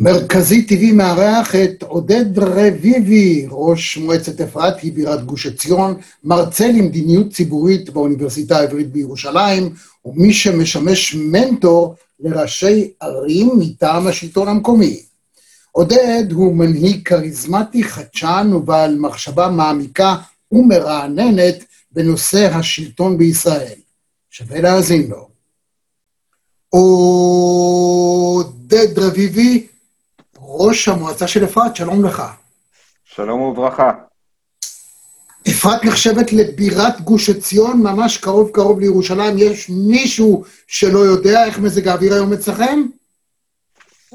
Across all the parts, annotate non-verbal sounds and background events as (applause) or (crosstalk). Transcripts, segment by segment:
מרכזי טבעי מארח את עודד רביבי, ראש מועצת אפרת, היא בירת גוש עציון, מרצה למדיניות ציבורית באוניברסיטה העברית בירושלים, ומי שמשמש מנטור לראשי ערים מטעם השלטון המקומי. עודד הוא מנהיג כריזמטי, חדשן ובעל מחשבה מעמיקה ומרעננת בנושא השלטון בישראל. שווה להאזין לו. עודד רביבי, ראש המועצה של אפרת, שלום לך. שלום וברכה. אפרת נחשבת לבירת גוש עציון, ממש קרוב קרוב לירושלים. יש מישהו שלא יודע איך מזג האוויר היום אצלכם?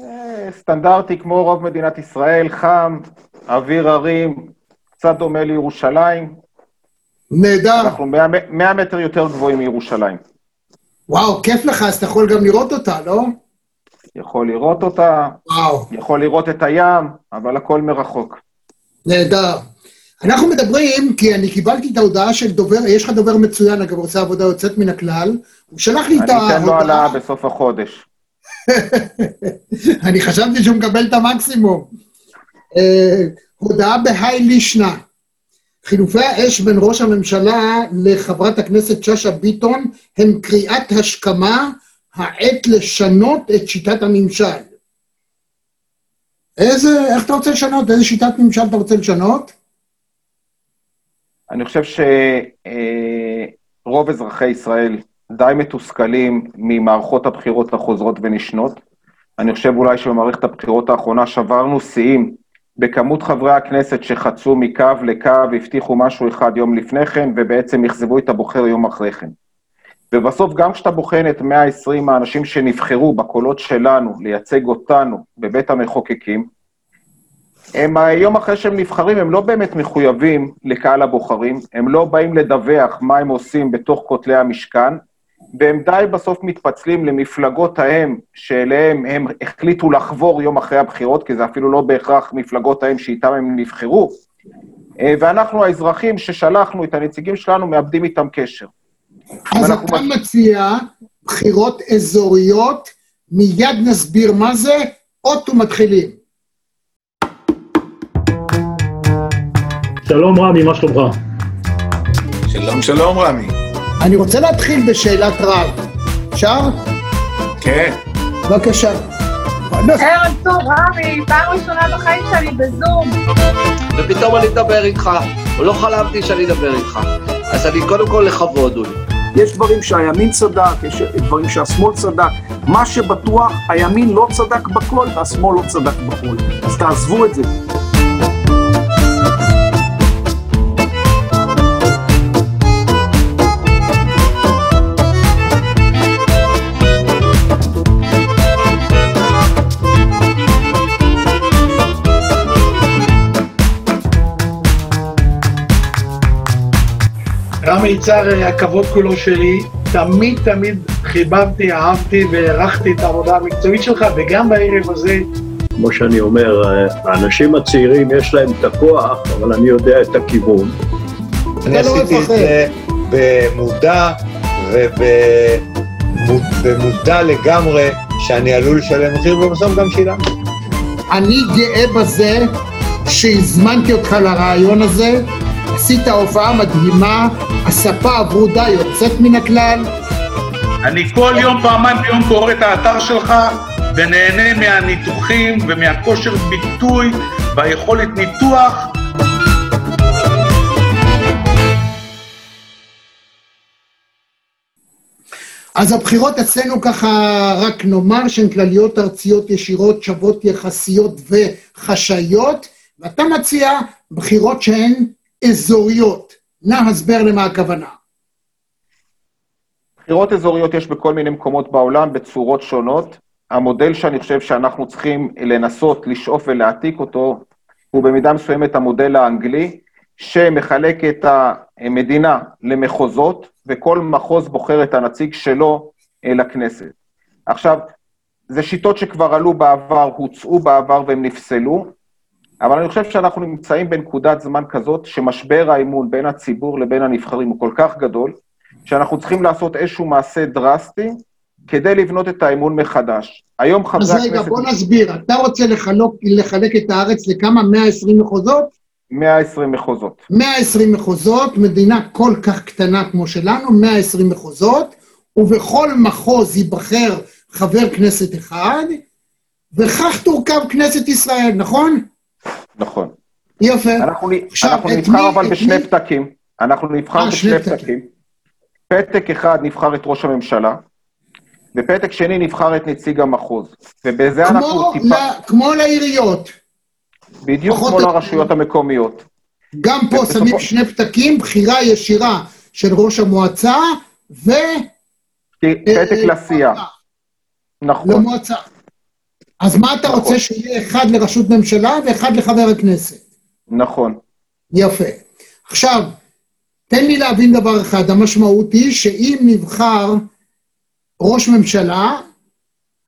אה, סטנדרטי כמו רוב מדינת ישראל, חם, אוויר הרים, קצת דומה לירושלים. נהדר. אנחנו 100, 100 מטר יותר גבוהים מירושלים. וואו, כיף לך, אז אתה יכול גם לראות אותה, לא? יכול לראות אותה, וואו. יכול לראות את הים, אבל הכל מרחוק. נהדר. אנחנו מדברים, כי אני קיבלתי את ההודעה של דובר, יש לך דובר מצוין, אגב, עושה עבודה יוצאת מן הכלל, הוא שלח לי את אני ההודעה... אתן לו העלאה בסוף החודש. (laughs) אני חשבתי שהוא מקבל את המקסימום. אה, הודעה בהאי לישנה. חילופי האש בין ראש הממשלה לחברת הכנסת שאשא ביטון הם קריאת השכמה, העת לשנות את שיטת הממשל. איזה, איך אתה רוצה לשנות? איזה שיטת ממשל אתה רוצה לשנות? אני חושב שרוב אזרחי ישראל די מתוסכלים ממערכות הבחירות החוזרות ונשנות. אני חושב אולי שבמערכת הבחירות האחרונה שברנו שיאים בכמות חברי הכנסת שחצו מקו לקו, הבטיחו משהו אחד יום לפני כן, ובעצם אכזבו את הבוחר יום אחרי כן. ובסוף, גם כשאתה בוחן את 120 האנשים שנבחרו בקולות שלנו לייצג אותנו בבית המחוקקים, הם יום אחרי שהם נבחרים, הם לא באמת מחויבים לקהל הבוחרים, הם לא באים לדווח מה הם עושים בתוך כותלי המשכן, והם די בסוף מתפצלים למפלגות האם שאליהם הם החליטו לחבור יום אחרי הבחירות, כי זה אפילו לא בהכרח מפלגות האם שאיתם הם נבחרו, אה, ואנחנו האזרחים ששלחנו את הנציגים שלנו מאבדים איתם קשר. אז אתה מש- מציע בחירות אזוריות, מיד נסביר מה זה, אוטו מתחילים. שלום רמי, מה שלומך? שלום, שלום, רמי. אני רוצה להתחיל בשאלת רב. אפשר? כן. בבקשה. ערב טוב, רמי, פעם ראשונה בחיים שלי בזום. ופתאום אני מדבר איתך, לא חלמתי שאני אדבר איתך. אז אני קודם כל לכבוד, אולי. יש דברים שהימין צדק, יש דברים שהשמאל צדק. מה שבטוח, הימין לא צדק בכל והשמאל לא צדק בכל. אז תעזבו את זה. רמי יצהר, הכבוד כולו שלי. תמיד תמיד חיבבתי, אהבתי והערכתי את העבודה המקצועית שלך, וגם בערב הזה, כמו שאני אומר, האנשים הצעירים יש להם את הכוח, אבל אני יודע את הכיוון. אני לא עשיתי את. זה במודע ובמודע לגמרי שאני עלול לשלם מחיר, ובסוף גם שילמתי. אני גאה בזה שהזמנתי אותך לרעיון הזה, עשית הופעה מדהימה, הספה הברודה יוצאת מן הכלל, אני כל יום, פעמיים ביום קורא את האתר שלך ונהנה מהניתוחים ומהכושר ביטוי והיכולת ניתוח. אז הבחירות אצלנו ככה, רק נאמר שהן כלליות ארציות ישירות, שוות יחסיות וחשאיות, ואתה מציע בחירות שהן אזוריות. נא הסבר למה הכוונה. בחירות אזוריות יש בכל מיני מקומות בעולם בצורות שונות. המודל שאני חושב שאנחנו צריכים לנסות לשאוף ולהעתיק אותו, הוא במידה מסוימת המודל האנגלי, שמחלק את המדינה למחוזות, וכל מחוז בוחר את הנציג שלו אה, לכנסת. עכשיו, זה שיטות שכבר עלו בעבר, הוצאו בעבר והם נפסלו, אבל אני חושב שאנחנו נמצאים בנקודת זמן כזאת, שמשבר האמון בין הציבור לבין הנבחרים הוא כל כך גדול, שאנחנו צריכים לעשות איזשהו מעשה דרסטי כדי לבנות את האמון מחדש. היום חברי אז הכנסת... רגע, בוא נסביר. אתה רוצה לחלוק, לחלק את הארץ לכמה? 120 מחוזות? 120 מחוזות. 120 מחוזות, מדינה כל כך קטנה כמו שלנו, 120 מחוזות, ובכל מחוז ייבחר חבר כנסת אחד, וכך תורכב כנסת ישראל, נכון? נכון. יפה. אנחנו, עכשיו, אנחנו נבחר אבל בשני מי- פתקים. אנחנו נבחר אה, שני בשני פתקים. פתק אחד נבחר את ראש הממשלה, ופתק שני נבחר את נציג המחוז. ובזה אנחנו כמו, טיפה... ל, כמו לעיריות, בדיוק כמו. לרשויות המקומיות. גם פה בסופו- שמים שני פתקים, בחירה ישירה של ראש המועצה, ו... פתק אה, לסיעה. נכון. למועצה. אז מה אתה נכון. רוצה שיהיה אחד לראשות ממשלה ואחד לחבר הכנסת? נכון. יפה. עכשיו, תן לי להבין דבר אחד, המשמעות היא שאם נבחר ראש ממשלה,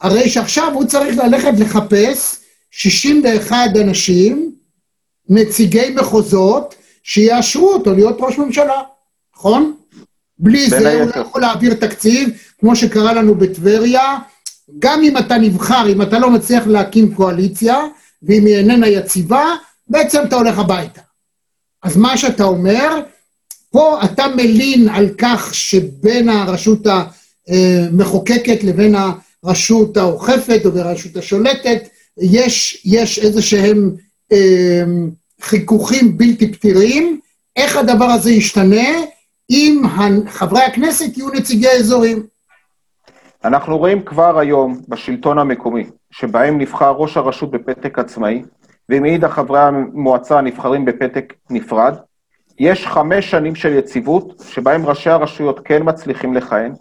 הרי שעכשיו הוא צריך ללכת לחפש 61 אנשים, נציגי מחוזות, שיאשרו אותו להיות ראש ממשלה, נכון? בלי זה הוא היתר. לא יכול להעביר תקציב, כמו שקרה לנו בטבריה. גם אם אתה נבחר, אם אתה לא מצליח להקים קואליציה, ואם היא איננה יציבה, בעצם אתה הולך הביתה. אז מה שאתה אומר, פה אתה מלין על כך שבין הרשות המחוקקת לבין הרשות האוכפת או הרשות השולטת, יש, יש איזה שהם אה, חיכוכים בלתי פתירים, איך הדבר הזה ישתנה אם חברי הכנסת יהיו נציגי אזורים. אנחנו רואים כבר היום בשלטון המקומי, שבהם נבחר ראש הרשות בפתק עצמאי, ומאידך חברי המועצה נבחרים בפתק נפרד. יש חמש שנים של יציבות, שבהם ראשי הרשויות כן מצליחים לכהן,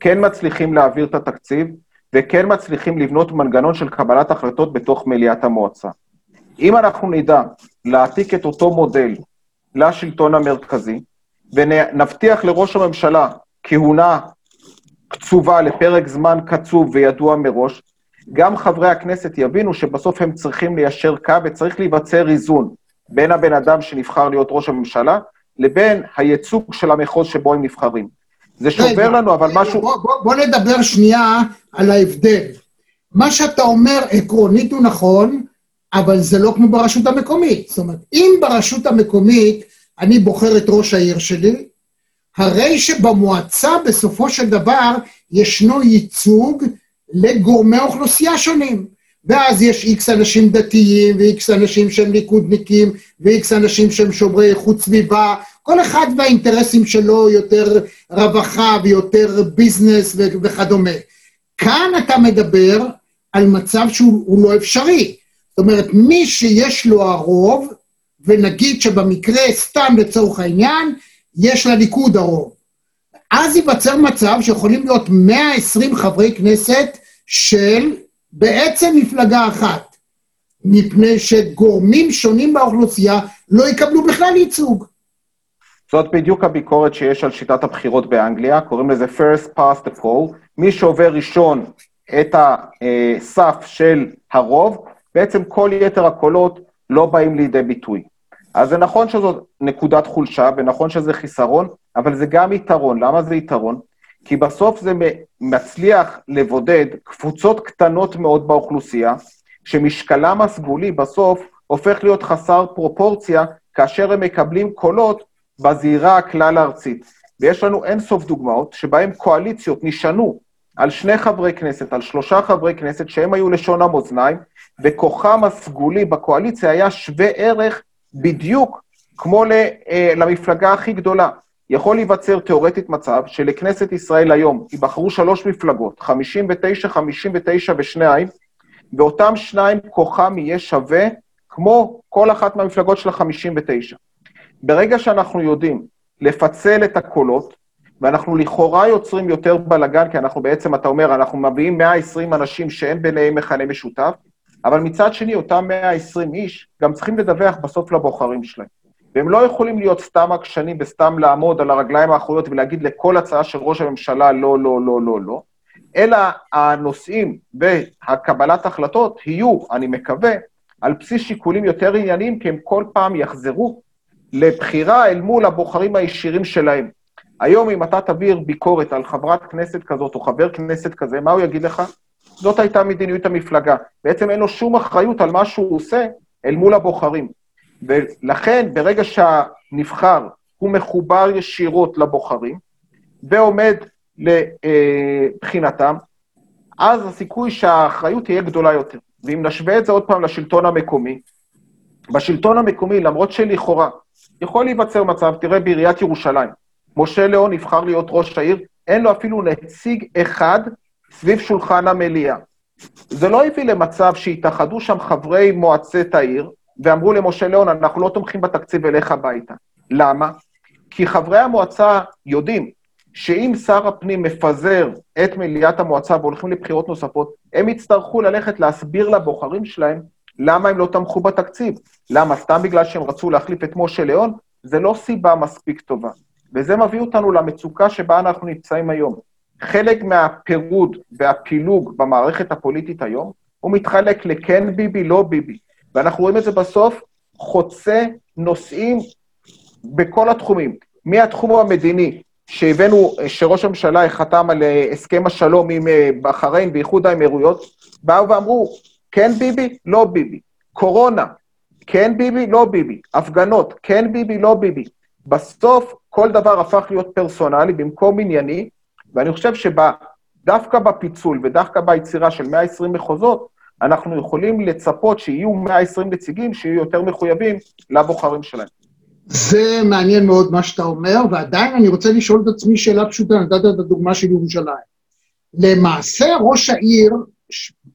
כן מצליחים להעביר את התקציב, וכן מצליחים לבנות מנגנון של קבלת החלטות בתוך מליאת המועצה. אם אנחנו נדע להעתיק את אותו מודל לשלטון המרכזי, ונבטיח לראש הממשלה כהונה קצובה לפרק זמן קצוב וידוע מראש, גם חברי הכנסת יבינו שבסוף הם צריכים ליישר קו וצריך להיווצר איזון בין הבן אדם שנבחר להיות ראש הממשלה לבין הייצוג של המחוז שבו הם נבחרים. זה שובר לנו, אבל משהו... בוא, בוא, בוא נדבר שנייה על ההבדל. מה שאתה אומר עקרונית הוא נכון, אבל זה לא כמו ברשות המקומית. זאת אומרת, אם ברשות המקומית אני בוחר את ראש העיר שלי, הרי שבמועצה בסופו של דבר ישנו ייצוג לגורמי אוכלוסייה שונים. ואז יש איקס אנשים דתיים, ואיקס אנשים שהם ליכודניקים, ואיקס אנשים שהם שומרי איכות סביבה, כל אחד והאינטרסים שלו יותר רווחה ויותר ביזנס וכדומה. כאן אתה מדבר על מצב שהוא לא אפשרי. זאת אומרת, מי שיש לו הרוב, ונגיד שבמקרה, סתם לצורך העניין, יש לליכוד הרוב. אז ייווצר מצב שיכולים להיות 120 חברי כנסת של בעצם מפלגה אחת, מפני שגורמים שונים באוכלוסייה לא יקבלו בכלל ייצוג. זאת בדיוק הביקורת שיש על שיטת הבחירות באנגליה, קוראים לזה first past the poll, מי שעובר ראשון את הסף של הרוב, בעצם כל יתר הקולות לא באים לידי ביטוי. אז זה נכון שזאת נקודת חולשה, ונכון שזה חיסרון, אבל זה גם יתרון. למה זה יתרון? כי בסוף זה מצליח לבודד קבוצות קטנות מאוד באוכלוסייה, שמשקלם הסגולי בסוף הופך להיות חסר פרופורציה, כאשר הם מקבלים קולות בזירה הכלל הארצית. ויש לנו אינסוף דוגמאות שבהם קואליציות נשענו על שני חברי כנסת, על שלושה חברי כנסת, שהם היו לשון המאזניים, וכוחם הסגולי בקואליציה היה שווה ערך בדיוק כמו למפלגה הכי גדולה. יכול להיווצר תאורטית מצב שלכנסת ישראל היום ייבחרו שלוש מפלגות, 59, 59 ושניים, ואותם שניים כוחם יהיה שווה כמו כל אחת מהמפלגות של ה-59. ברגע שאנחנו יודעים לפצל את הקולות, ואנחנו לכאורה יוצרים יותר בלאגן, כי אנחנו בעצם, אתה אומר, אנחנו מביאים 120 אנשים שאין ביניהם מכנה משותף, אבל מצד שני, אותם 120 איש גם צריכים לדווח בסוף לבוחרים שלהם. והם לא יכולים להיות סתם עקשנים וסתם לעמוד על הרגליים האחוריות ולהגיד לכל הצעה של ראש הממשלה לא, לא, לא, לא, לא, אלא הנושאים והקבלת החלטות יהיו, אני מקווה, על בסיס שיקולים יותר ענייניים, כי הם כל פעם יחזרו לבחירה אל מול הבוחרים הישירים שלהם. היום אם אתה תעביר ביקורת על חברת כנסת כזאת או חבר כנסת כזה, מה הוא יגיד לך? זאת הייתה מדיניות המפלגה. בעצם אין לו שום אחריות על מה שהוא עושה אל מול הבוחרים. ולכן, ברגע שהנבחר הוא מחובר ישירות לבוחרים, ועומד לבחינתם, אז הסיכוי שהאחריות תהיה גדולה יותר. ואם נשווה את זה עוד פעם לשלטון המקומי, בשלטון המקומי, למרות שלכאורה יכול להיווצר מצב, תראה בעיריית ירושלים, משה ליאון נבחר להיות ראש העיר, אין לו אפילו נציג אחד סביב שולחן המליאה. זה לא הביא למצב שהתאחדו שם חברי מועצת העיר, ואמרו למשה ליאון, אנחנו לא תומכים בתקציב, אלך הביתה. למה? כי חברי המועצה יודעים שאם שר הפנים מפזר את מליאת המועצה והולכים לבחירות נוספות, הם יצטרכו ללכת להסביר לבוחרים שלהם למה הם לא תמכו בתקציב. למה? סתם בגלל שהם רצו להחליף את משה ליאון? זה לא סיבה מספיק טובה. וזה מביא אותנו למצוקה שבה אנחנו נמצאים היום. חלק מהפירוד והפילוג במערכת הפוליטית היום, הוא מתחלק לכן ביבי, לא ביבי. ואנחנו רואים את זה בסוף חוצה נושאים בכל התחומים. מהתחום המדיני, שהבאנו, שראש הממשלה חתם על אה, הסכם השלום עם אה, בחריין ואיחוד האמירויות, באו ואמרו, כן ביבי, לא ביבי. קורונה, כן ביבי, לא ביבי. הפגנות, כן ביבי, לא ביבי. בסוף כל דבר הפך להיות פרסונלי במקום ענייני, ואני חושב שדווקא בפיצול ודווקא ביצירה של 120 מחוזות, אנחנו יכולים לצפות שיהיו 120 נציגים שיהיו יותר מחויבים לבוחרים שלהם. זה מעניין מאוד מה שאתה אומר, ועדיין אני רוצה לשאול את עצמי שאלה פשוטה, נתת את הדוגמה של ירושלים. למעשה ראש העיר,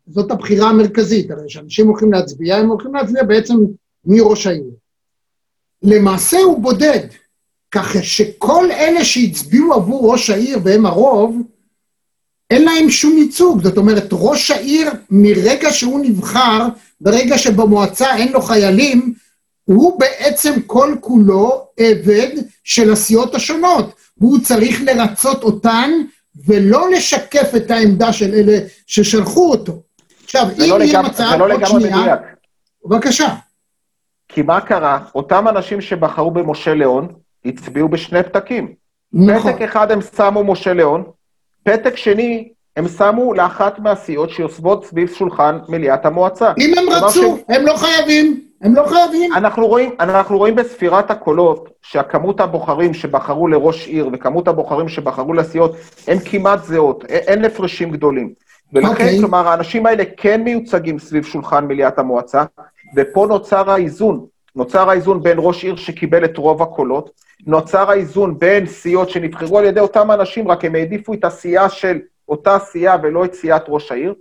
זאת הבחירה המרכזית, הרי כשאנשים הולכים להצביע, הם הולכים להצביע בעצם מראש העיר. למעשה הוא בודד, ככה שכל אלה שהצביעו עבור ראש העיר, והם הרוב, אין להם שום ייצוג. זאת אומרת, ראש העיר, מרגע שהוא נבחר, ברגע שבמועצה אין לו חיילים, הוא בעצם כל כולו עבד של הסיעות השונות. הוא צריך לרצות אותן ולא לשקף את העמדה של אלה ששלחו אותו. עכשיו, אם לא יהיה. מצב, לא עוד שנייה, מדויק. בבקשה. כי מה קרה? אותם אנשים שבחרו במשה ליאון, הצביעו בשני פתקים. נכון. פתק אחד הם שמו משה ליאון, פתק שני הם שמו לאחת מהסיעות שיושבות סביב שולחן מליאת המועצה. אם הם רצו, הם לא חייבים, הם לא חייבים. אנחנו רואים, אנחנו רואים בספירת הקולות שהכמות הבוחרים שבחרו לראש עיר וכמות הבוחרים שבחרו לסיעות הן כמעט זהות, אין הפרשים גדולים. ולכן, אוקיי. כלומר, האנשים האלה כן מיוצגים סביב שולחן מליאת המועצה, ופה נוצר האיזון. נוצר האיזון בין ראש עיר שקיבל את רוב הקולות, נוצר האיזון בין סיעות שנבחרו על ידי אותם אנשים, רק הם העדיפו את הסיעה של אותה סיעה ולא את סיעת ראש העיר,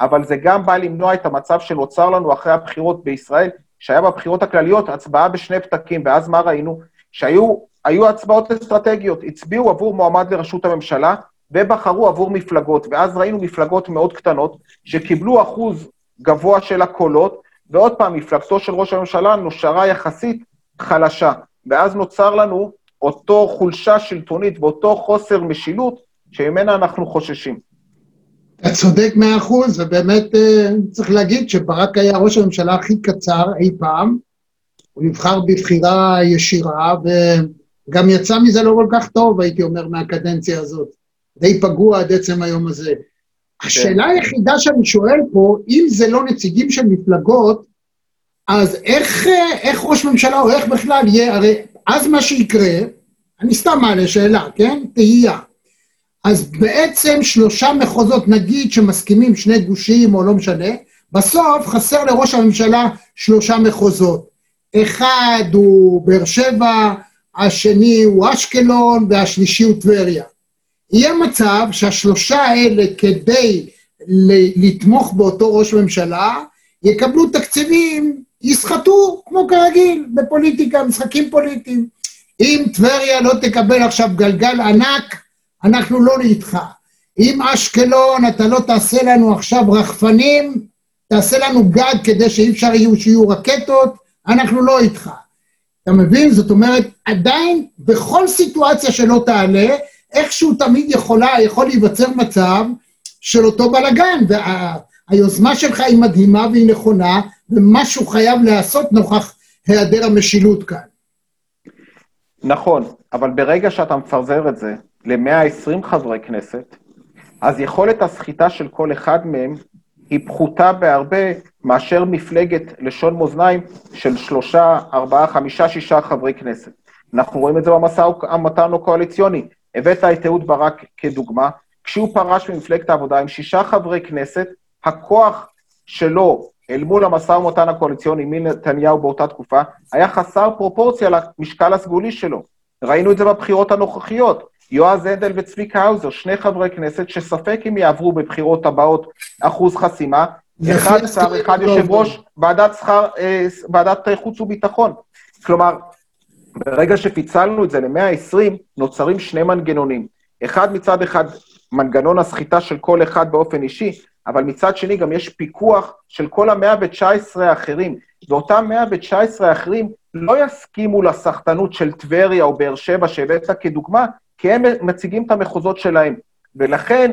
אבל זה גם בא למנוע את המצב שנוצר לנו אחרי הבחירות בישראל, שהיה בבחירות הכלליות הצבעה בשני פתקים, ואז מה ראינו? שהיו היו הצבעות אסטרטגיות, הצביעו עבור מועמד לראשות הממשלה, ובחרו עבור מפלגות, ואז ראינו מפלגות מאוד קטנות, שקיבלו אחוז גבוה של הקולות, ועוד פעם, מפלגתו של ראש הממשלה נושרה יחסית חלשה, ואז נוצר לנו אותו חולשה שלטונית ואותו חוסר משילות, שממנה אנחנו חוששים. אתה צודק מאה אחוז, ובאמת אה, צריך להגיד שברק היה ראש הממשלה הכי קצר אי פעם. הוא נבחר בבחירה ישירה, וגם יצא מזה לא כל כך טוב, הייתי אומר, מהקדנציה הזאת. די פגוע עד עצם היום הזה. השאלה היחידה שאני שואל פה, אם זה לא נציגים של מפלגות, אז איך, אה, איך ראש ממשלה, או איך בכלל יהיה, הרי אז מה שיקרה, אני סתם מעלה שאלה, כן? תהייה. אז בעצם שלושה מחוזות, נגיד שמסכימים שני גושים או לא משנה, בסוף חסר לראש הממשלה שלושה מחוזות. אחד הוא באר שבע, השני הוא אשקלון והשלישי הוא טבריה. יהיה מצב שהשלושה האלה כדי לתמוך באותו ראש ממשלה, יקבלו תקציבים, יסחטו כמו כרגיל בפוליטיקה, משחקים פוליטיים. אם טבריה לא תקבל עכשיו גלגל ענק, אנחנו לא איתך. אם אשקלון, אתה לא תעשה לנו עכשיו רחפנים, תעשה לנו גג כדי שאי אפשר יהיו שיהיו רקטות, אנחנו לא איתך. אתה מבין? זאת אומרת, עדיין, בכל סיטואציה שלא תעלה, איכשהו תמיד יכולה, יכול להיווצר מצב של אותו בלאגן, והיוזמה שלך היא מדהימה והיא נכונה, ומשהו חייב להיעשות נוכח היעדר המשילות כאן. נכון, אבל ברגע שאתה מפרזר את זה ל-120 חברי כנסת, אז יכולת הסחיטה של כל אחד מהם היא פחותה בהרבה מאשר מפלגת לשון מאזניים של שלושה, ארבעה, חמישה, שישה חברי כנסת. אנחנו רואים את זה במשא ומתן הקואליציוני. הבאת את אהוד ברק כדוגמה, כשהוא פרש ממפלגת העבודה עם שישה חברי כנסת, הכוח שלו אל מול המשא ומתן הקואליציוני מנתניהו באותה תקופה, היה חסר פרופורציה למשקל הסגולי שלו. ראינו את זה בבחירות הנוכחיות. יועז הנדל וצביקה האוזר, שני חברי כנסת שספק אם יעברו בבחירות הבאות אחוז חסימה, אחד שר, אחד יושב ראש ועדת, שכר, אה, ועדת חוץ וביטחון. כלומר, ברגע שפיצלנו את זה ל-120, נוצרים שני מנגנונים. אחד מצד אחד, מנגנון הסחיטה של כל אחד באופן אישי, אבל מצד שני גם יש פיקוח של כל ה-119 האחרים, ואותם 119 האחרים לא יסכימו לסחטנות של טבריה או באר שבע שהבאת כדוגמה, כי הם מציגים את המחוזות שלהם. ולכן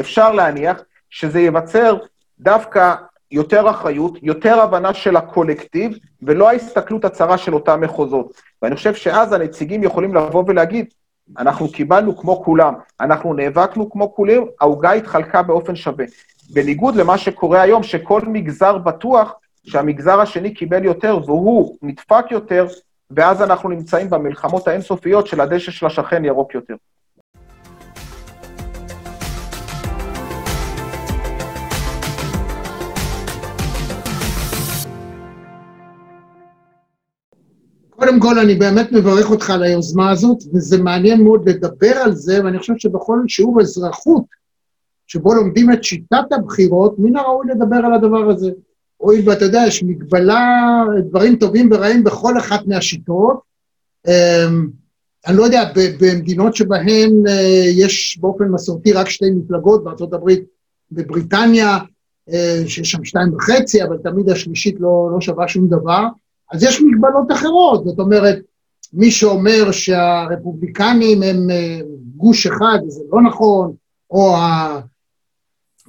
אפשר להניח שזה ייווצר דווקא יותר אחריות, יותר הבנה של הקולקטיב, ולא ההסתכלות הצרה של אותם מחוזות. ואני חושב שאז הנציגים יכולים לבוא ולהגיד, אנחנו קיבלנו כמו כולם, אנחנו נאבקנו כמו כולם, העוגה התחלקה באופן שווה. בניגוד למה שקורה היום, שכל מגזר בטוח שהמגזר השני קיבל יותר והוא נדפק יותר, ואז אנחנו נמצאים במלחמות האינסופיות של הדשא של השכן ירוק יותר. קודם כל, אני באמת מברך אותך על היוזמה הזאת, וזה מעניין מאוד לדבר על זה, ואני חושב שבכל שיעור אזרחות, שבו לומדים את שיטת הבחירות, מן הראוי לדבר על הדבר הזה. הואיל ואתה יודע, יש מגבלה, דברים טובים ורעים בכל אחת מהשיטות. אמ, אני לא יודע, במדינות שבהן אה, יש באופן מסורתי רק שתי מפלגות, בארה"ב, בבריטניה, אה, שיש שם שתיים וחצי, אבל תמיד השלישית לא, לא שווה שום דבר, אז יש מגבלות אחרות, זאת אומרת, מי שאומר שהרפובליקנים הם אה, גוש אחד, זה לא נכון, או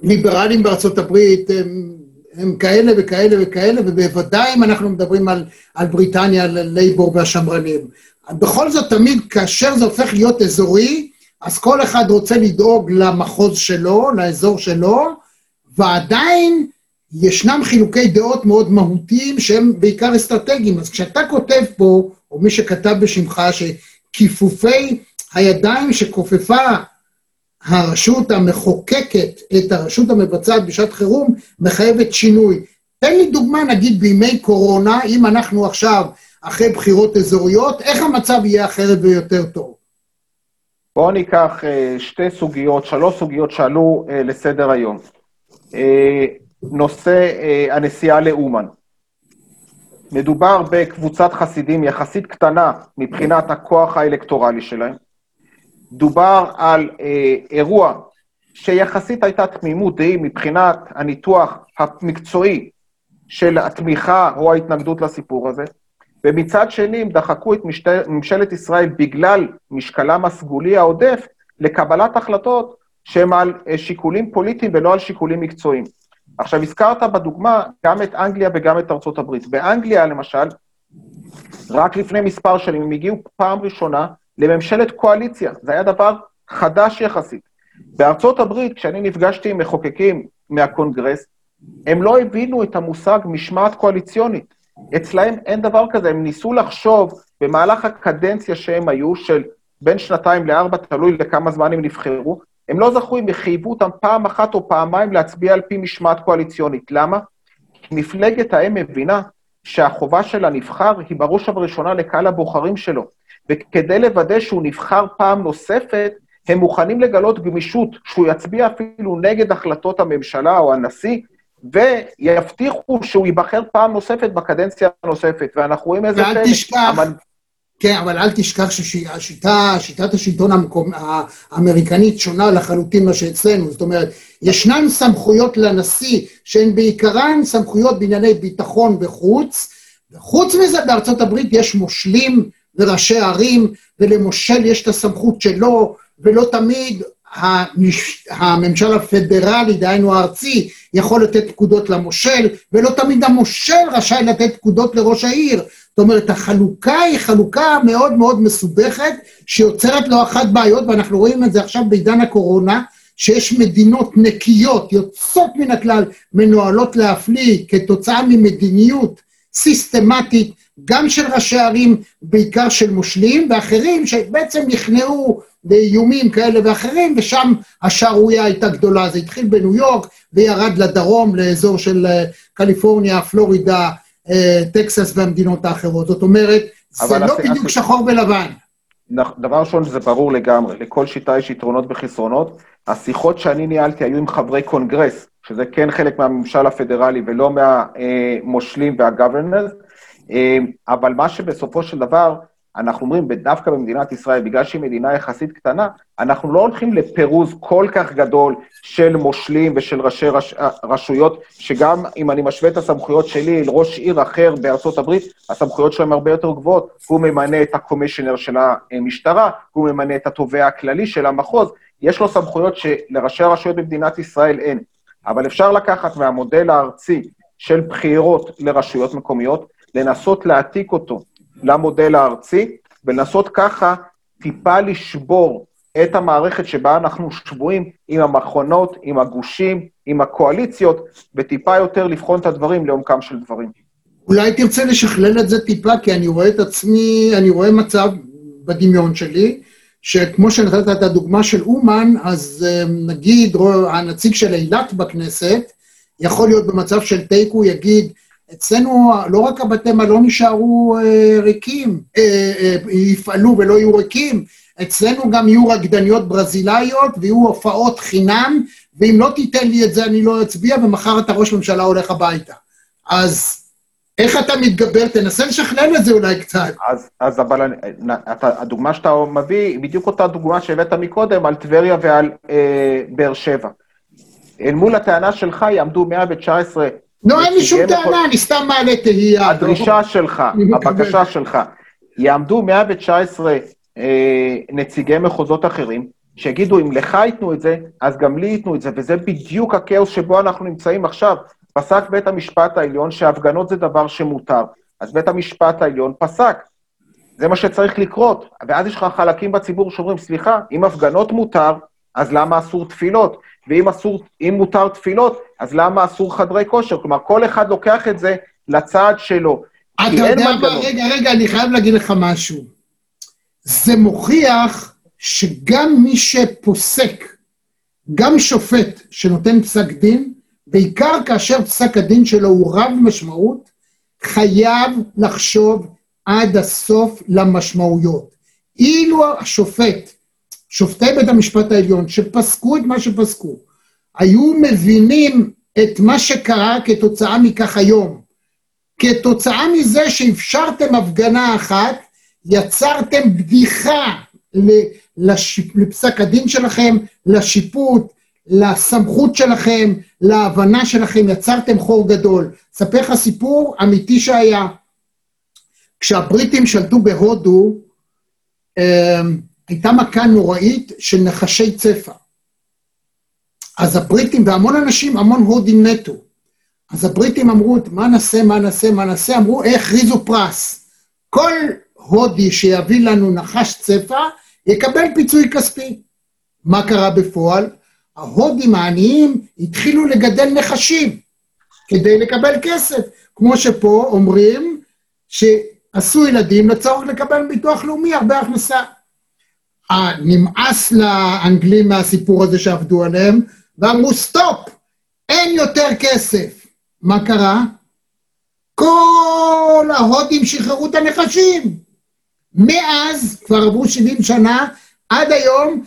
הליברלים בארצות הברית הם, הם כאלה וכאלה וכאלה, ובוודאי אם אנחנו מדברים על, על בריטניה, על לייבור והשמרנים. בכל זאת, תמיד כאשר זה הופך להיות אזורי, אז כל אחד רוצה לדאוג למחוז שלו, לאזור שלו, ועדיין ישנם חילוקי דעות מאוד מהותיים שהם בעיקר אסטרטגיים. אז כשאתה כותב פה, או מי שכתב בשמך, שכיפופי הידיים שכופפה הרשות המחוקקת את הרשות המבצעת בשעת חירום, מחייבת שינוי. תן לי דוגמה, נגיד בימי קורונה, אם אנחנו עכשיו אחרי בחירות אזוריות, איך המצב יהיה אחרת ויותר טוב? בואו ניקח uh, שתי סוגיות, שלוש סוגיות שעלו uh, לסדר היום. נושא uh, הנסיעה לאומן. מדובר בקבוצת חסידים יחסית קטנה מבחינת הכוח האלקטורלי שלהם. דובר על אה, אירוע שיחסית הייתה תמימות דעים מבחינת הניתוח המקצועי של התמיכה או ההתנגדות לסיפור הזה, ומצד שני הם דחקו את משת... ממשלת ישראל בגלל משקלם הסגולי העודף לקבלת החלטות שהן על אה, שיקולים פוליטיים ולא על שיקולים מקצועיים. עכשיו, הזכרת בדוגמה גם את אנגליה וגם את ארצות הברית. באנגליה, למשל, רק לפני מספר שנים הם הגיעו פעם ראשונה לממשלת קואליציה. זה היה דבר חדש יחסית. בארצות הברית, כשאני נפגשתי עם מחוקקים מהקונגרס, הם לא הבינו את המושג משמעת קואליציונית. אצלהם אין דבר כזה, הם ניסו לחשוב במהלך הקדנציה שהם היו, של בין שנתיים לארבע, תלוי לכמה זמן הם נבחרו, הם לא זכו אם יחייבו אותם פעם אחת או פעמיים להצביע על פי משמעת קואליציונית. למה? כי מפלגת האם מבינה שהחובה של הנבחר היא בראש ובראשונה לקהל הבוחרים שלו. וכדי לוודא שהוא נבחר פעם נוספת, הם מוכנים לגלות גמישות, שהוא יצביע אפילו נגד החלטות הממשלה או הנשיא, ויבטיחו שהוא ייבחר פעם נוספת בקדנציה הנוספת. ואנחנו רואים איזה... ואל תשכח, המנ... כן, אבל אל תשכח שהשיטה, שיטת השלטון המקום, האמריקנית שונה לחלוטין מה שאצלנו. זאת אומרת, ישנן סמכויות לנשיא שהן בעיקרן סמכויות בענייני ביטחון וחוץ, וחוץ מזה בארצות הברית יש מושלים וראשי ערים, ולמושל יש את הסמכות שלו, ולא תמיד הממשל הפדרלי, דהיינו הארצי, יכול לתת פקודות למושל, ולא תמיד המושל רשאי לתת פקודות לראש העיר. זאת אומרת, החלוקה היא חלוקה מאוד מאוד מסובכת, שיוצרת לא אחת בעיות, ואנחנו רואים את זה עכשיו בעידן הקורונה, שיש מדינות נקיות, יוצאות מן הכלל, מנוהלות להפליא כתוצאה ממדיניות סיסטמטית, גם של ראשי ערים, בעיקר של מושלים, ואחרים שבעצם נכנעו לאיומים כאלה ואחרים, ושם השערורייה הייתה גדולה. זה התחיל בניו יורק וירד לדרום, לאזור של אה, קליפורניה, פלורידה, אה, טקסס והמדינות האחרות. זאת אומרת, זה לא בדיוק שחור ולבן. דבר ראשון, זה ברור לגמרי, לכל שיטה יש יתרונות וחסרונות. השיחות שאני ניהלתי היו עם חברי קונגרס, שזה כן חלק מהממשל הפדרלי ולא מהמושלים והגוורנרס, אבל מה שבסופו של דבר, אנחנו אומרים, דווקא במדינת ישראל, בגלל שהיא מדינה יחסית קטנה, אנחנו לא הולכים לפירוז כל כך גדול של מושלים ושל ראשי רש, רשויות, שגם אם אני משווה את הסמכויות שלי לראש עיר אחר בארצות הברית, הסמכויות שלהם הרבה יותר גבוהות. הוא ממנה את הקומישיונר של המשטרה, הוא ממנה את התובע הכללי של המחוז, יש לו סמכויות שלראשי הרשויות במדינת ישראל אין. אבל אפשר לקחת מהמודל הארצי של בחירות לרשויות מקומיות, לנסות להעתיק אותו למודל הארצי, ולנסות ככה טיפה לשבור את המערכת שבה אנחנו שבויים עם המכונות, עם הגושים, עם הקואליציות, וטיפה יותר לבחון את הדברים לעומקם של דברים. אולי תרצה לשכלל את זה טיפה, כי אני רואה את עצמי, אני רואה מצב בדמיון שלי, שכמו שנתת את הדוגמה של אומן, אז אה, נגיד הנציג של אילת בכנסת, יכול להיות במצב של תיקו, יגיד, אצלנו לא רק הבתי מלון יישארו אה, ריקים, אה, אה, יפעלו ולא יהיו ריקים, אצלנו גם יהיו רקדניות ברזילאיות ויהיו הופעות חינם, ואם לא תיתן לי את זה אני לא אצביע, ומחר אתה ראש ממשלה הולך הביתה. אז איך אתה מתגבר? תנסה לשכלל את זה אולי קצת. אז, אז אבל אתה, הדוגמה שאתה מביא היא בדיוק אותה דוגמה שהבאת מקודם על טבריה ועל אה, באר שבע. אל מול הטענה שלך יעמדו 119 לא, אין לי שום טענה, אני סתם מעלה תהייה. הדרישה שלך. הבקשה שלך, יעמדו 119 אה, נציגי מחוזות אחרים, שיגידו, אם לך ייתנו את זה, אז גם לי ייתנו את זה, וזה בדיוק הכאוס שבו אנחנו נמצאים עכשיו. פסק בית המשפט העליון שהפגנות זה דבר שמותר, אז בית המשפט העליון פסק. זה מה שצריך לקרות. ואז יש לך חלקים בציבור שאומרים, סליחה, אם הפגנות מותר, אז למה אסור תפילות? ואם אסור, אם מותר תפילות, אז למה אסור חדרי כושר? כלומר, כל אחד לוקח את זה לצעד שלו. אתה יודע מה, מנגנון. רגע, רגע, אני חייב להגיד לך משהו. זה מוכיח שגם מי שפוסק, גם שופט שנותן פסק דין, בעיקר כאשר פסק הדין שלו הוא רב משמעות, חייב לחשוב עד הסוף למשמעויות. אילו השופט, שופטי בית המשפט העליון, שפסקו את מה שפסקו, היו מבינים את מה שקרה כתוצאה מכך היום, כתוצאה מזה שאפשרתם הפגנה אחת, יצרתם בדיחה לפסק הדין שלכם, לשיפוט, לסמכות שלכם, להבנה שלכם, יצרתם חור גדול. אספר לך סיפור אמיתי שהיה. כשהבריטים שלטו בהודו, אה, הייתה מכה נוראית של נחשי צפה. אז הבריטים והמון אנשים, המון הודים מתו. אז הבריטים אמרו, מה נעשה, מה נעשה, מה נעשה, אמרו, הכריזו פרס. כל הודי שיביא לנו נחש צפה, יקבל פיצוי כספי. מה קרה בפועל? ההודים העניים התחילו לגדל נחשים כדי לקבל כסף. כמו שפה אומרים שעשו ילדים לצורך לקבל ביטוח לאומי הרבה הכנסה. נמאס לאנגלים מהסיפור הזה שעבדו עליהם, ואמרו, סטופ, אין יותר כסף. מה קרה? כל ההודים שחררו את הנחשים. מאז, כבר עברו 70 שנה, עד היום,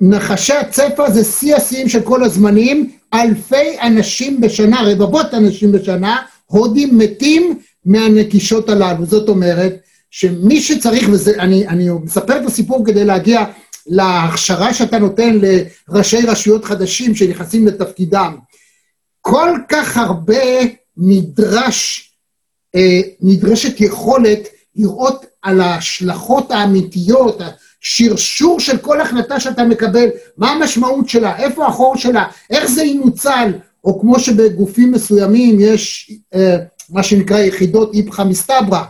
נחשי הצפע זה שיא השיאים של כל הזמנים, אלפי אנשים בשנה, רבבות אנשים בשנה, הודים מתים מהנכישות הללו. זאת אומרת, שמי שצריך, וזה, אני, אני מספר את הסיפור כדי להגיע להכשרה שאתה נותן לראשי רשויות חדשים שנכנסים לתפקידם. כל כך הרבה נדרש, אה, נדרשת יכולת לראות על ההשלכות האמיתיות, השרשור של כל החלטה שאתה מקבל, מה המשמעות שלה, איפה החור שלה, איך זה ינוצל, או כמו שבגופים מסוימים יש אה, מה שנקרא יחידות איפכא מסתברא,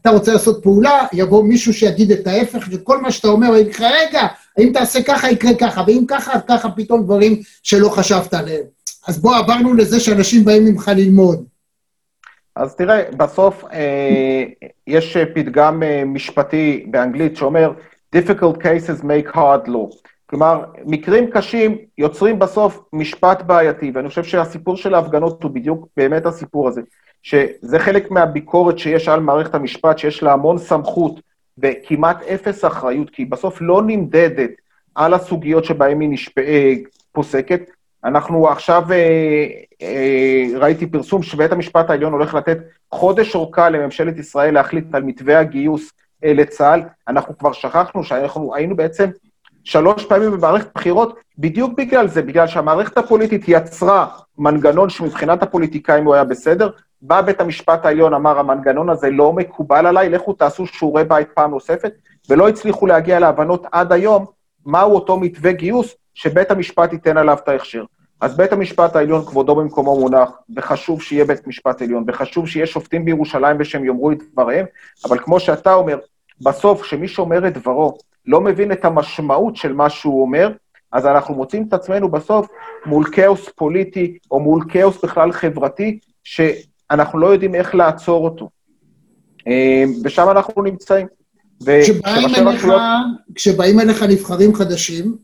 אתה רוצה לעשות פעולה, יבוא מישהו שיגיד את ההפך, וכל מה שאתה אומר, הוא לך, רגע, האם תעשה ככה, יקרה ככה, ואם ככה, אז ככה פתאום דברים שלא חשבת עליהם. אז בוא, עברנו לזה שאנשים באים ממך ללמוד. אז תראה, בסוף אה, יש פתגם אה, משפטי באנגלית שאומר, difficult cases make hard law. כלומר, מקרים קשים יוצרים בסוף משפט בעייתי, ואני חושב שהסיפור של ההפגנות הוא בדיוק באמת הסיפור הזה, שזה חלק מהביקורת שיש על מערכת המשפט, שיש לה המון סמכות וכמעט אפס אחריות, כי היא בסוף לא נמדדת על הסוגיות שבהן היא נשפ... אה, פוסקת. אנחנו עכשיו, אה, אה, ראיתי פרסום שבית המשפט העליון הולך לתת חודש אורכה לממשלת ישראל להחליט על מתווה הגיוס אה, לצה"ל. אנחנו כבר שכחנו שאנחנו היינו בעצם שלוש פעמים במערכת בחירות, בדיוק בגלל זה, בגלל שהמערכת הפוליטית יצרה מנגנון שמבחינת הפוליטיקאים הוא היה בסדר, בא בית המשפט העליון, אמר, המנגנון הזה לא מקובל עליי, לכו תעשו שיעורי בית פעם נוספת, ולא הצליחו להגיע להבנות עד היום מהו אותו מתווה גיוס שבית המשפט ייתן עליו את ההכשר. אז בית המשפט העליון, כבודו במקומו מונח, וחשוב שיהיה בית משפט עליון, וחשוב שיהיה שופטים בירושלים ושהם יאמרו את דבריהם, אבל כמו שאתה אומר, בסוף, כשמי שאומר את דברו לא מבין את המשמעות של מה שהוא אומר, אז אנחנו מוצאים את עצמנו בסוף מול כאוס פוליטי, או מול כאוס בכלל חברתי, שאנחנו לא יודעים איך לעצור אותו. אה, ושם אנחנו נמצאים. כשבאים אליך, רשויות... כשבאים אליך נבחרים חדשים,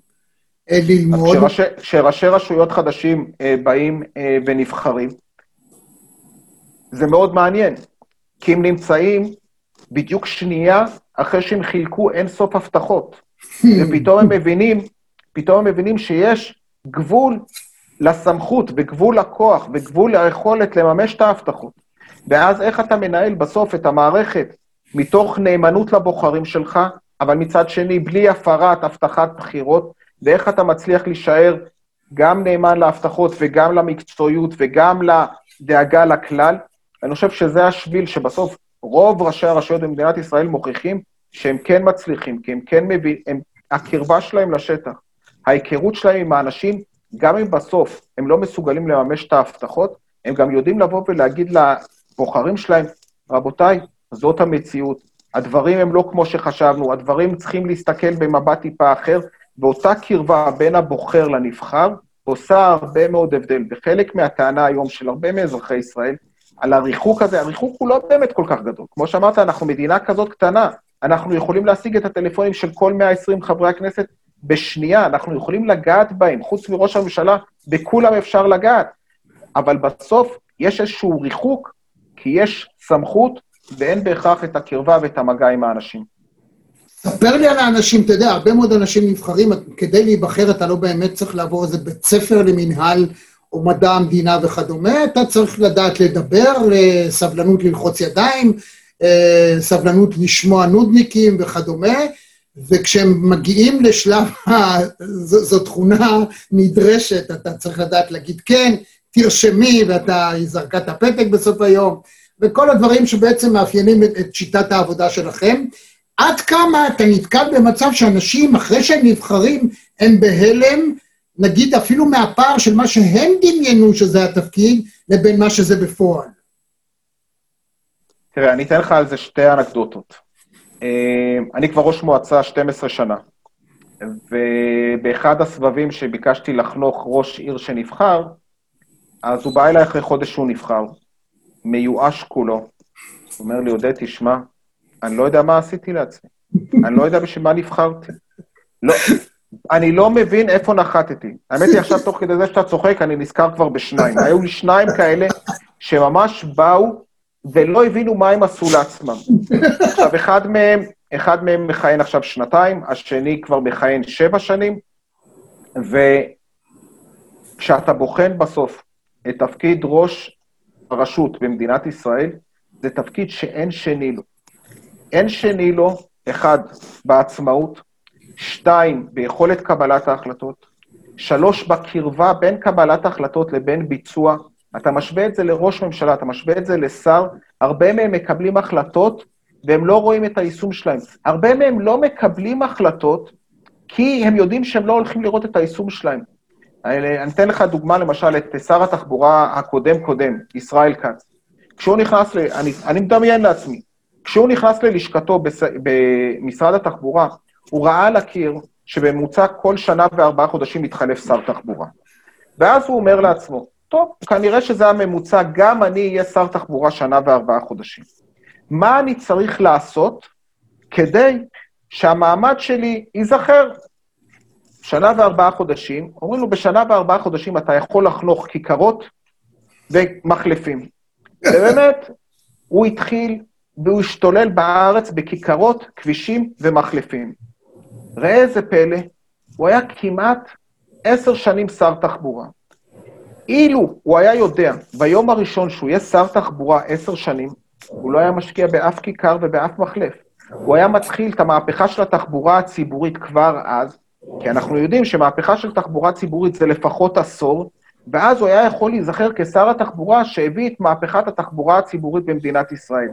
אה, ללמוד... כשראשי, כשראשי רשויות חדשים אה, באים ונבחרים, זה מאוד מעניין, כי הם נמצאים בדיוק שנייה אחרי שהם חילקו אין סוף הבטחות. ופתאום הם מבינים, פתאום הם מבינים שיש גבול לסמכות וגבול לכוח וגבול ליכולת לממש את ההבטחות. ואז איך אתה מנהל בסוף את המערכת מתוך נאמנות לבוחרים שלך, אבל מצד שני בלי הפרת הבטחת בחירות, ואיך אתה מצליח להישאר גם נאמן להבטחות וגם למקצועיות וגם לדאגה לכלל. אני חושב שזה השביל שבסוף רוב ראשי הרשויות במדינת ישראל מוכיחים שהם כן מצליחים, כי הם כן מבינים, הקרבה שלהם לשטח, ההיכרות שלהם עם האנשים, גם אם בסוף הם לא מסוגלים לממש את ההבטחות, הם גם יודעים לבוא ולהגיד לבוחרים שלהם, רבותיי, זאת המציאות, הדברים הם לא כמו שחשבנו, הדברים צריכים להסתכל במבט טיפה אחר, ואותה קרבה בין הבוחר לנבחר עושה הרבה מאוד הבדל. וחלק מהטענה היום של הרבה מאזרחי ישראל, על הריחוק הזה, הריחוק הוא לא באמת כל כך גדול. כמו שאמרת, אנחנו מדינה כזאת קטנה, אנחנו יכולים להשיג את הטלפונים של כל 120 חברי הכנסת בשנייה, אנחנו יכולים לגעת בהם, חוץ מראש הממשלה, בכולם אפשר לגעת. אבל בסוף יש איזשהו ריחוק, כי יש סמכות ואין בהכרח את הקרבה ואת המגע עם האנשים. ספר לי על האנשים, אתה יודע, הרבה מאוד אנשים נבחרים, כדי להיבחר אתה לא באמת צריך לעבור איזה בית ספר למינהל או מדע המדינה וכדומה, אתה צריך לדעת לדבר, אה, סבלנות ללחוץ ידיים, אה, סבלנות לשמוע נודניקים וכדומה, וכשהם מגיעים לשלב, זו, תכונה נדרשת, אתה צריך לדעת להגיד כן, תרשמי, ואתה זרקה את הפתק בסוף היום, וכל הדברים שבעצם מאפיינים את שיטת העבודה שלכם. עד כמה אתה נתקל במצב שאנשים, אחרי שהם נבחרים, הם בהלם, נגיד אפילו מהפער של מה שהם דמיינו שזה התפקיד, לבין מה שזה בפועל. תראה, אני אתן לך על זה שתי אנקדוטות. אה, אני כבר ראש מועצה 12 שנה, ובאחד הסבבים שביקשתי לחנוך ראש עיר שנבחר, אז הוא בא אליי אחרי חודש שהוא נבחר, מיואש כולו. הוא אומר לי, עודד, תשמע, אני לא יודע מה עשיתי לעצמי. אני לא יודע בשביל מה נבחרתי. לא, אני לא מבין איפה נחתתי. האמת היא, עכשיו, תוך כדי זה שאתה צוחק, אני נזכר כבר בשניים. היו לי שניים כאלה שממש באו ולא הבינו מה הם עשו לעצמם. עכשיו, אחד מהם, אחד מהם מכהן עכשיו שנתיים, השני כבר מכהן שבע שנים, וכשאתה בוחן בסוף את תפקיד ראש הרשות במדינת ישראל, זה תפקיד שאין שני לו. אין שני לו, אחד, בעצמאות, שתיים, ביכולת קבלת ההחלטות, שלוש, בקרבה בין קבלת ההחלטות לבין ביצוע, אתה משווה את זה לראש ממשלה, אתה משווה את זה לשר, הרבה מהם מקבלים החלטות והם לא רואים את היישום שלהם. הרבה מהם לא מקבלים החלטות כי הם יודעים שהם לא הולכים לראות את היישום שלהם. אני אתן לך דוגמה, למשל, את שר התחבורה הקודם-קודם, ישראל כץ. כשהוא נכנס, ל... אני, אני מדמיין לעצמי, כשהוא נכנס ללשכתו בס... במשרד התחבורה, הוא ראה על הקיר שבממוצע כל שנה וארבעה חודשים מתחלף שר תחבורה. ואז הוא אומר לעצמו, טוב, כנראה שזה הממוצע, גם אני אהיה שר תחבורה שנה וארבעה חודשים. מה אני צריך לעשות כדי שהמעמד שלי ייזכר? שנה וארבעה חודשים, אומרים לו, בשנה וארבעה חודשים אתה יכול לחנוך כיכרות ומחלפים. (laughs) ובאמת, הוא התחיל והוא השתולל בארץ בכיכרות, כבישים ומחלפים. ראה איזה פלא, הוא היה כמעט עשר שנים שר תחבורה. אילו הוא היה יודע ביום הראשון שהוא יהיה שר תחבורה עשר שנים, הוא לא היה משקיע באף כיכר ובאף מחלף. הוא היה מתחיל את המהפכה של התחבורה הציבורית כבר אז, כי אנחנו יודעים שמהפכה של תחבורה ציבורית זה לפחות עשור, ואז הוא היה יכול להיזכר כשר התחבורה שהביא את מהפכת התחבורה הציבורית במדינת ישראל.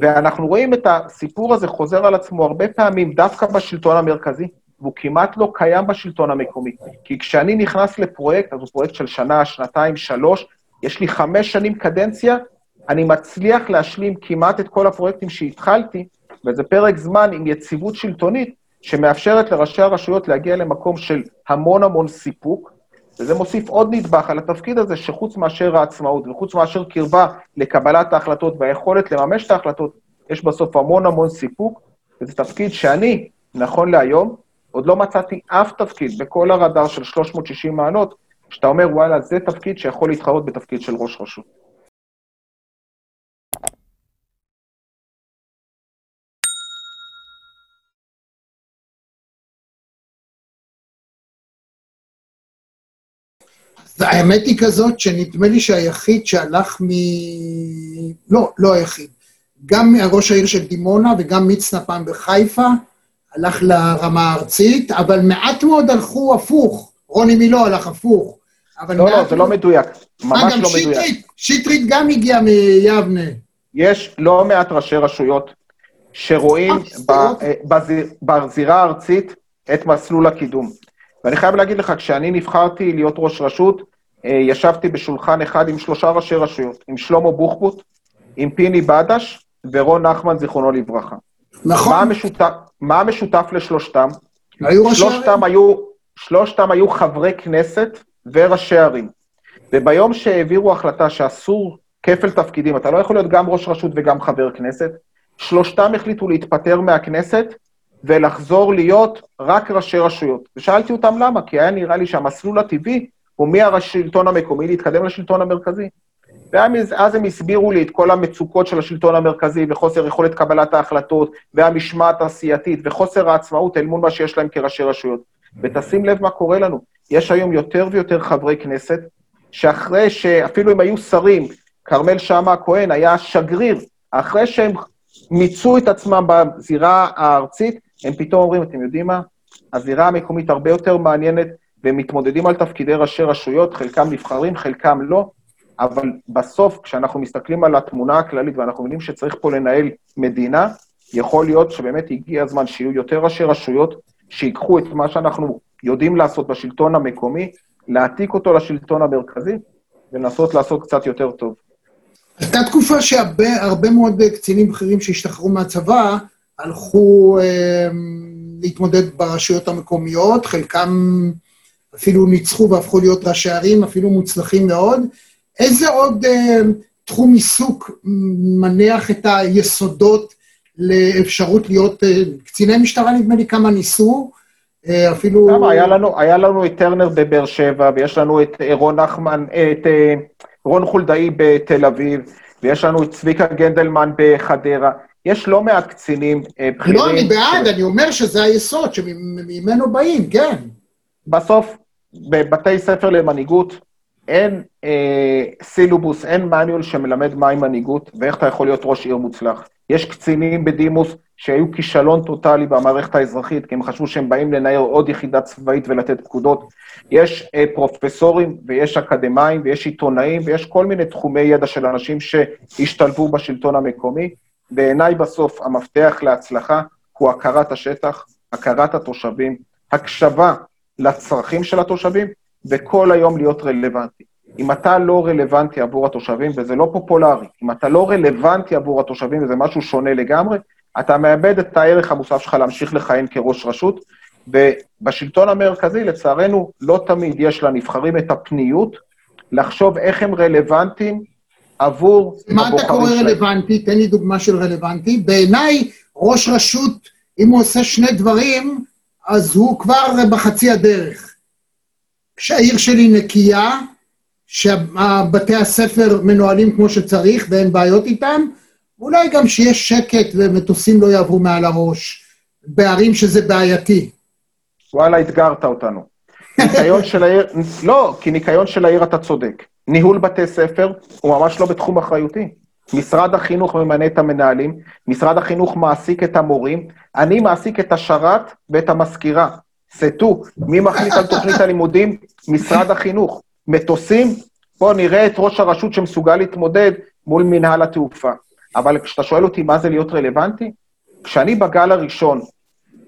ואנחנו רואים את הסיפור הזה חוזר על עצמו הרבה פעמים דווקא בשלטון המרכזי, והוא כמעט לא קיים בשלטון המקומי. כי כשאני נכנס לפרויקט, אז הוא פרויקט של שנה, שנתיים, שלוש, יש לי חמש שנים קדנציה, אני מצליח להשלים כמעט את כל הפרויקטים שהתחלתי, וזה פרק זמן עם יציבות שלטונית, שמאפשרת לראשי הרשויות להגיע למקום של המון המון סיפוק, וזה מוסיף עוד נדבך על התפקיד הזה, שחוץ מאשר העצמאות וחוץ מאשר קרבה לקבלת ההחלטות והיכולת לממש את ההחלטות, יש בסוף המון המון סיפוק, וזה תפקיד שאני, נכון להיום, עוד לא מצאתי אף תפקיד בכל הרדאר של 360 מעלות, שאתה אומר, וואלה, זה תפקיד שיכול להתחרות בתפקיד של ראש רשות. האמת היא כזאת שנדמה לי שהיחיד שהלך מ... לא, לא היחיד. גם ראש העיר של דימונה וגם מצנע פעם בחיפה, הלך לרמה הארצית, אבל מעט מאוד הלכו הפוך. רוני מילו הלך הפוך. אבל לא, לא, זה לא מדויק. ממש אה, גם לא מדויק. שטרית, שטרית גם הגיע מיבנה. יש לא מעט ראשי רשויות שרואים אה. אה, בזיר- בזירה הארצית את מסלול הקידום. ואני חייב להגיד לך, כשאני נבחרתי להיות ראש רשות, אה, ישבתי בשולחן אחד עם שלושה ראשי רשויות, עם שלמה בוחבוט, עם פיני בדש ורון נחמן, זיכרונו לברכה. מה נכון, המשותף, מה המשותף לשלושתם? היו ראשי שלושתם ערים. היו, שלושתם היו חברי כנסת וראשי ערים. וביום שהעבירו החלטה שאסור כפל תפקידים, אתה לא יכול להיות גם ראש רשות וגם חבר כנסת, שלושתם החליטו להתפטר מהכנסת ולחזור להיות רק ראשי רשויות. ושאלתי אותם למה, כי היה נראה לי שהמסלול הטבעי הוא מהשלטון המקומי להתקדם לשלטון המרכזי. ואז הם הסבירו לי את כל המצוקות של השלטון המרכזי וחוסר יכולת קבלת ההחלטות והמשמעת העשייתית וחוסר העצמאות אל מול מה שיש להם כראשי רשויות. ותשים לב מה קורה לנו, יש היום יותר ויותר חברי כנסת, שאחרי שאפילו אם היו שרים, כרמל שאמה הכהן היה שגריר, אחרי שהם מיצו את עצמם בזירה הארצית, הם פתאום אומרים, אתם יודעים מה? הזירה המקומית הרבה יותר מעניינת, והם מתמודדים על תפקידי ראשי רשויות, חלקם נבחרים, חלקם לא, אבל בסוף, כשאנחנו מסתכלים על התמונה הכללית ואנחנו מבינים שצריך פה לנהל מדינה, יכול להיות שבאמת הגיע הזמן שיהיו יותר ראשי רשויות, שיקחו את מה שאנחנו יודעים לעשות בשלטון המקומי, להעתיק אותו לשלטון המרכזי, ולנסות לעשות קצת יותר טוב. הייתה תקופה שהרבה הרבה מאוד קצינים בכירים שהשתחררו מהצבא, הלכו אה, להתמודד ברשויות המקומיות, חלקם אפילו ניצחו והפכו להיות ראשי ערים, אפילו מוצלחים מאוד. איזה עוד אה, תחום עיסוק מניח את היסודות לאפשרות להיות אה, קציני משטרה, נדמה לי כמה ניסו, אה, אפילו... למה? היה לנו, היה לנו את טרנר בבאר שבע, ויש לנו את אה, רון נחמן, אה, את רון חולדאי בתל אביב, ויש לנו את צביקה גנדלמן בחדרה. יש לא מעט קצינים אה, בכירים. לא, אני בעד, ש- אני אומר שזה היסוד, שממנו באים, כן. בסוף, בבתי ספר למנהיגות, אין אה, סילובוס, אין מניול שמלמד מהי מנהיגות ואיך אתה יכול להיות ראש עיר מוצלח. יש קצינים בדימוס שהיו כישלון טוטאלי במערכת האזרחית, כי הם חשבו שהם באים לנער עוד יחידה צבאית ולתת פקודות. יש אה, פרופסורים ויש אקדמאים ויש עיתונאים ויש כל מיני תחומי ידע של אנשים שהשתלבו בשלטון המקומי. בעיניי בסוף המפתח להצלחה הוא הכרת השטח, הכרת התושבים, הקשבה לצרכים של התושבים, וכל היום להיות רלוונטי. אם אתה לא רלוונטי עבור התושבים, וזה לא פופולרי, אם אתה לא רלוונטי עבור התושבים וזה משהו שונה לגמרי, אתה מאבד את הערך המוסף שלך להמשיך לכהן כראש רשות, ובשלטון המרכזי, לצערנו, לא תמיד יש לנבחרים את הפניות לחשוב איך הם רלוונטיים עבור מה אתה קורא שלהם. רלוונטי? תן לי דוגמה של רלוונטי. בעיניי, ראש רשות, אם הוא עושה שני דברים, אז הוא כבר בחצי הדרך. כשהעיר שלי נקייה, שבתי הספר מנוהלים כמו שצריך ואין בעיות איתם, אולי גם שיש שקט ומטוסים לא יעברו מעל הראש, בערים שזה בעייתי. וואלה, אתגרת אותנו. ניקיון של העיר, לא, כי ניקיון של העיר אתה צודק. ניהול בתי ספר הוא ממש לא בתחום אחריותי. משרד החינוך ממנה את המנהלים, משרד החינוך מעסיק את המורים, אני מעסיק את השרת ואת המזכירה. סטו, מי מחליט על תוכנית הלימודים? משרד החינוך. מטוסים? בוא נראה את ראש הרשות שמסוגל להתמודד מול מנהל התעופה. אבל כשאתה שואל אותי מה זה להיות רלוונטי, כשאני בגל הראשון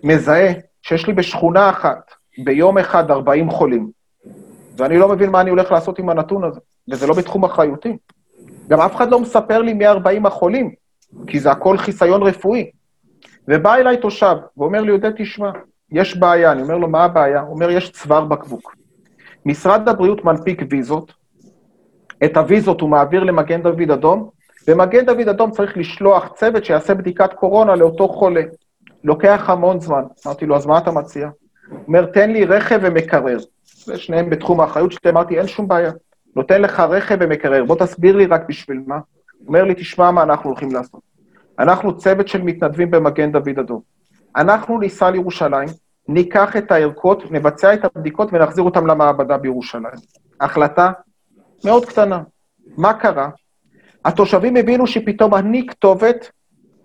מזהה שיש לי בשכונה אחת, ביום אחד 40 חולים, ואני לא מבין מה אני הולך לעשות עם הנתון הזה, וזה לא בתחום אחריותי. גם אף אחד לא מספר לי מי 40 החולים, כי זה הכל חיסיון רפואי. ובא אליי תושב, ואומר לי, יהודה, תשמע, יש בעיה. אני אומר לו, מה הבעיה? הוא אומר, יש צוואר בקבוק. משרד הבריאות מנפיק ויזות, את הוויזות הוא מעביר למגן דוד אדום, ומגן דוד אדום צריך לשלוח צוות שיעשה בדיקת קורונה לאותו חולה. לוקח המון זמן. אמרתי לו, אז מה אתה מציע? הוא אומר, תן לי רכב ומקרר. זה שניהם בתחום האחריות שלי, אמרתי, אין שום בעיה. נותן לך רכב ומקרר, בוא תסביר לי רק בשביל מה. אומר לי, תשמע מה אנחנו הולכים לעשות. אנחנו צוות של מתנדבים במגן דוד אדום. אנחנו ניסע לירושלים, ניקח את הערכות, נבצע את הבדיקות ונחזיר אותן למעבדה בירושלים. החלטה מאוד קטנה. מה קרה? התושבים הבינו שפתאום אני כתובת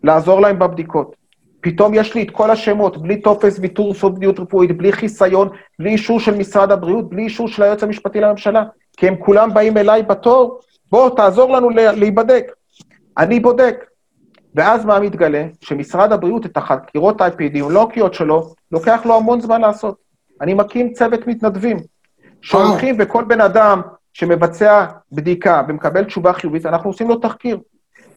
לעזור להם בבדיקות. פתאום יש לי את כל השמות, בלי טופס ויתור סודיות רפואית, בלי חיסיון, בלי אישור של משרד הבריאות, בלי אישור של היועץ המשפטי לממשלה, כי הם כולם באים אליי בתור, בוא, תעזור לנו להיבדק. אני בודק. ואז מה מתגלה? שמשרד הבריאות, את החקירות האפידמיולוגיות שלו, לוקח לו המון זמן לעשות. אני מקים צוות מתנדבים, שהולכים וכל בן אדם שמבצע בדיקה ומקבל תשובה חיובית, אנחנו עושים לו תחקיר.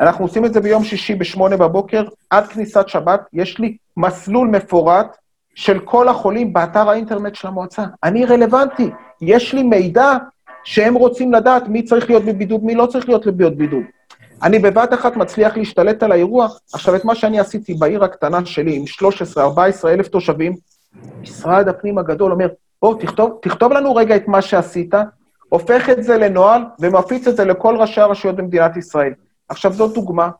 אנחנו עושים את זה ביום שישי בשמונה בבוקר, עד כניסת שבת, יש לי מסלול מפורט של כל החולים באתר האינטרנט של המועצה. אני רלוונטי, יש לי מידע שהם רוצים לדעת מי צריך להיות בבידוד, מי לא צריך להיות בבידוד. אני בבת אחת מצליח להשתלט על האירוע. עכשיו, את מה שאני עשיתי בעיר הקטנה שלי, עם 13-14 אלף תושבים, משרד הפנים הגדול אומר, בוא, תכתוב, תכתוב לנו רגע את מה שעשית, הופך את זה לנוהל ומפיץ את זה לכל ראשי הרשויות במדינת ישראל. עכשיו, זאת דוגמה